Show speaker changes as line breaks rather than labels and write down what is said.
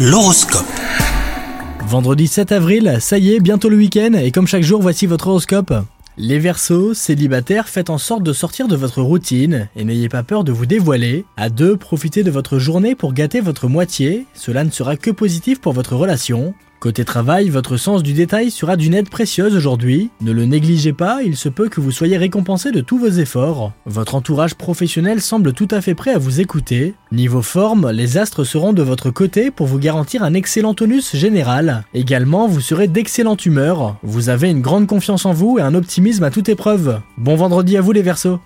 L'horoscope.
Vendredi 7 avril, ça y est, bientôt le week-end, et comme chaque jour, voici votre horoscope. Les Verseaux, célibataires, faites en sorte de sortir de votre routine et n'ayez pas peur de vous dévoiler. À deux, profitez de votre journée pour gâter votre moitié, cela ne sera que positif pour votre relation. Côté travail, votre sens du détail sera d'une aide précieuse aujourd'hui. Ne le négligez pas, il se peut que vous soyez récompensé de tous vos efforts. Votre entourage professionnel semble tout à fait prêt à vous écouter. Niveau forme, les astres seront de votre côté pour vous garantir un excellent tonus général. Également, vous serez d'excellente humeur. Vous avez une grande confiance en vous et un optimisme à toute épreuve. Bon vendredi à vous les Verseaux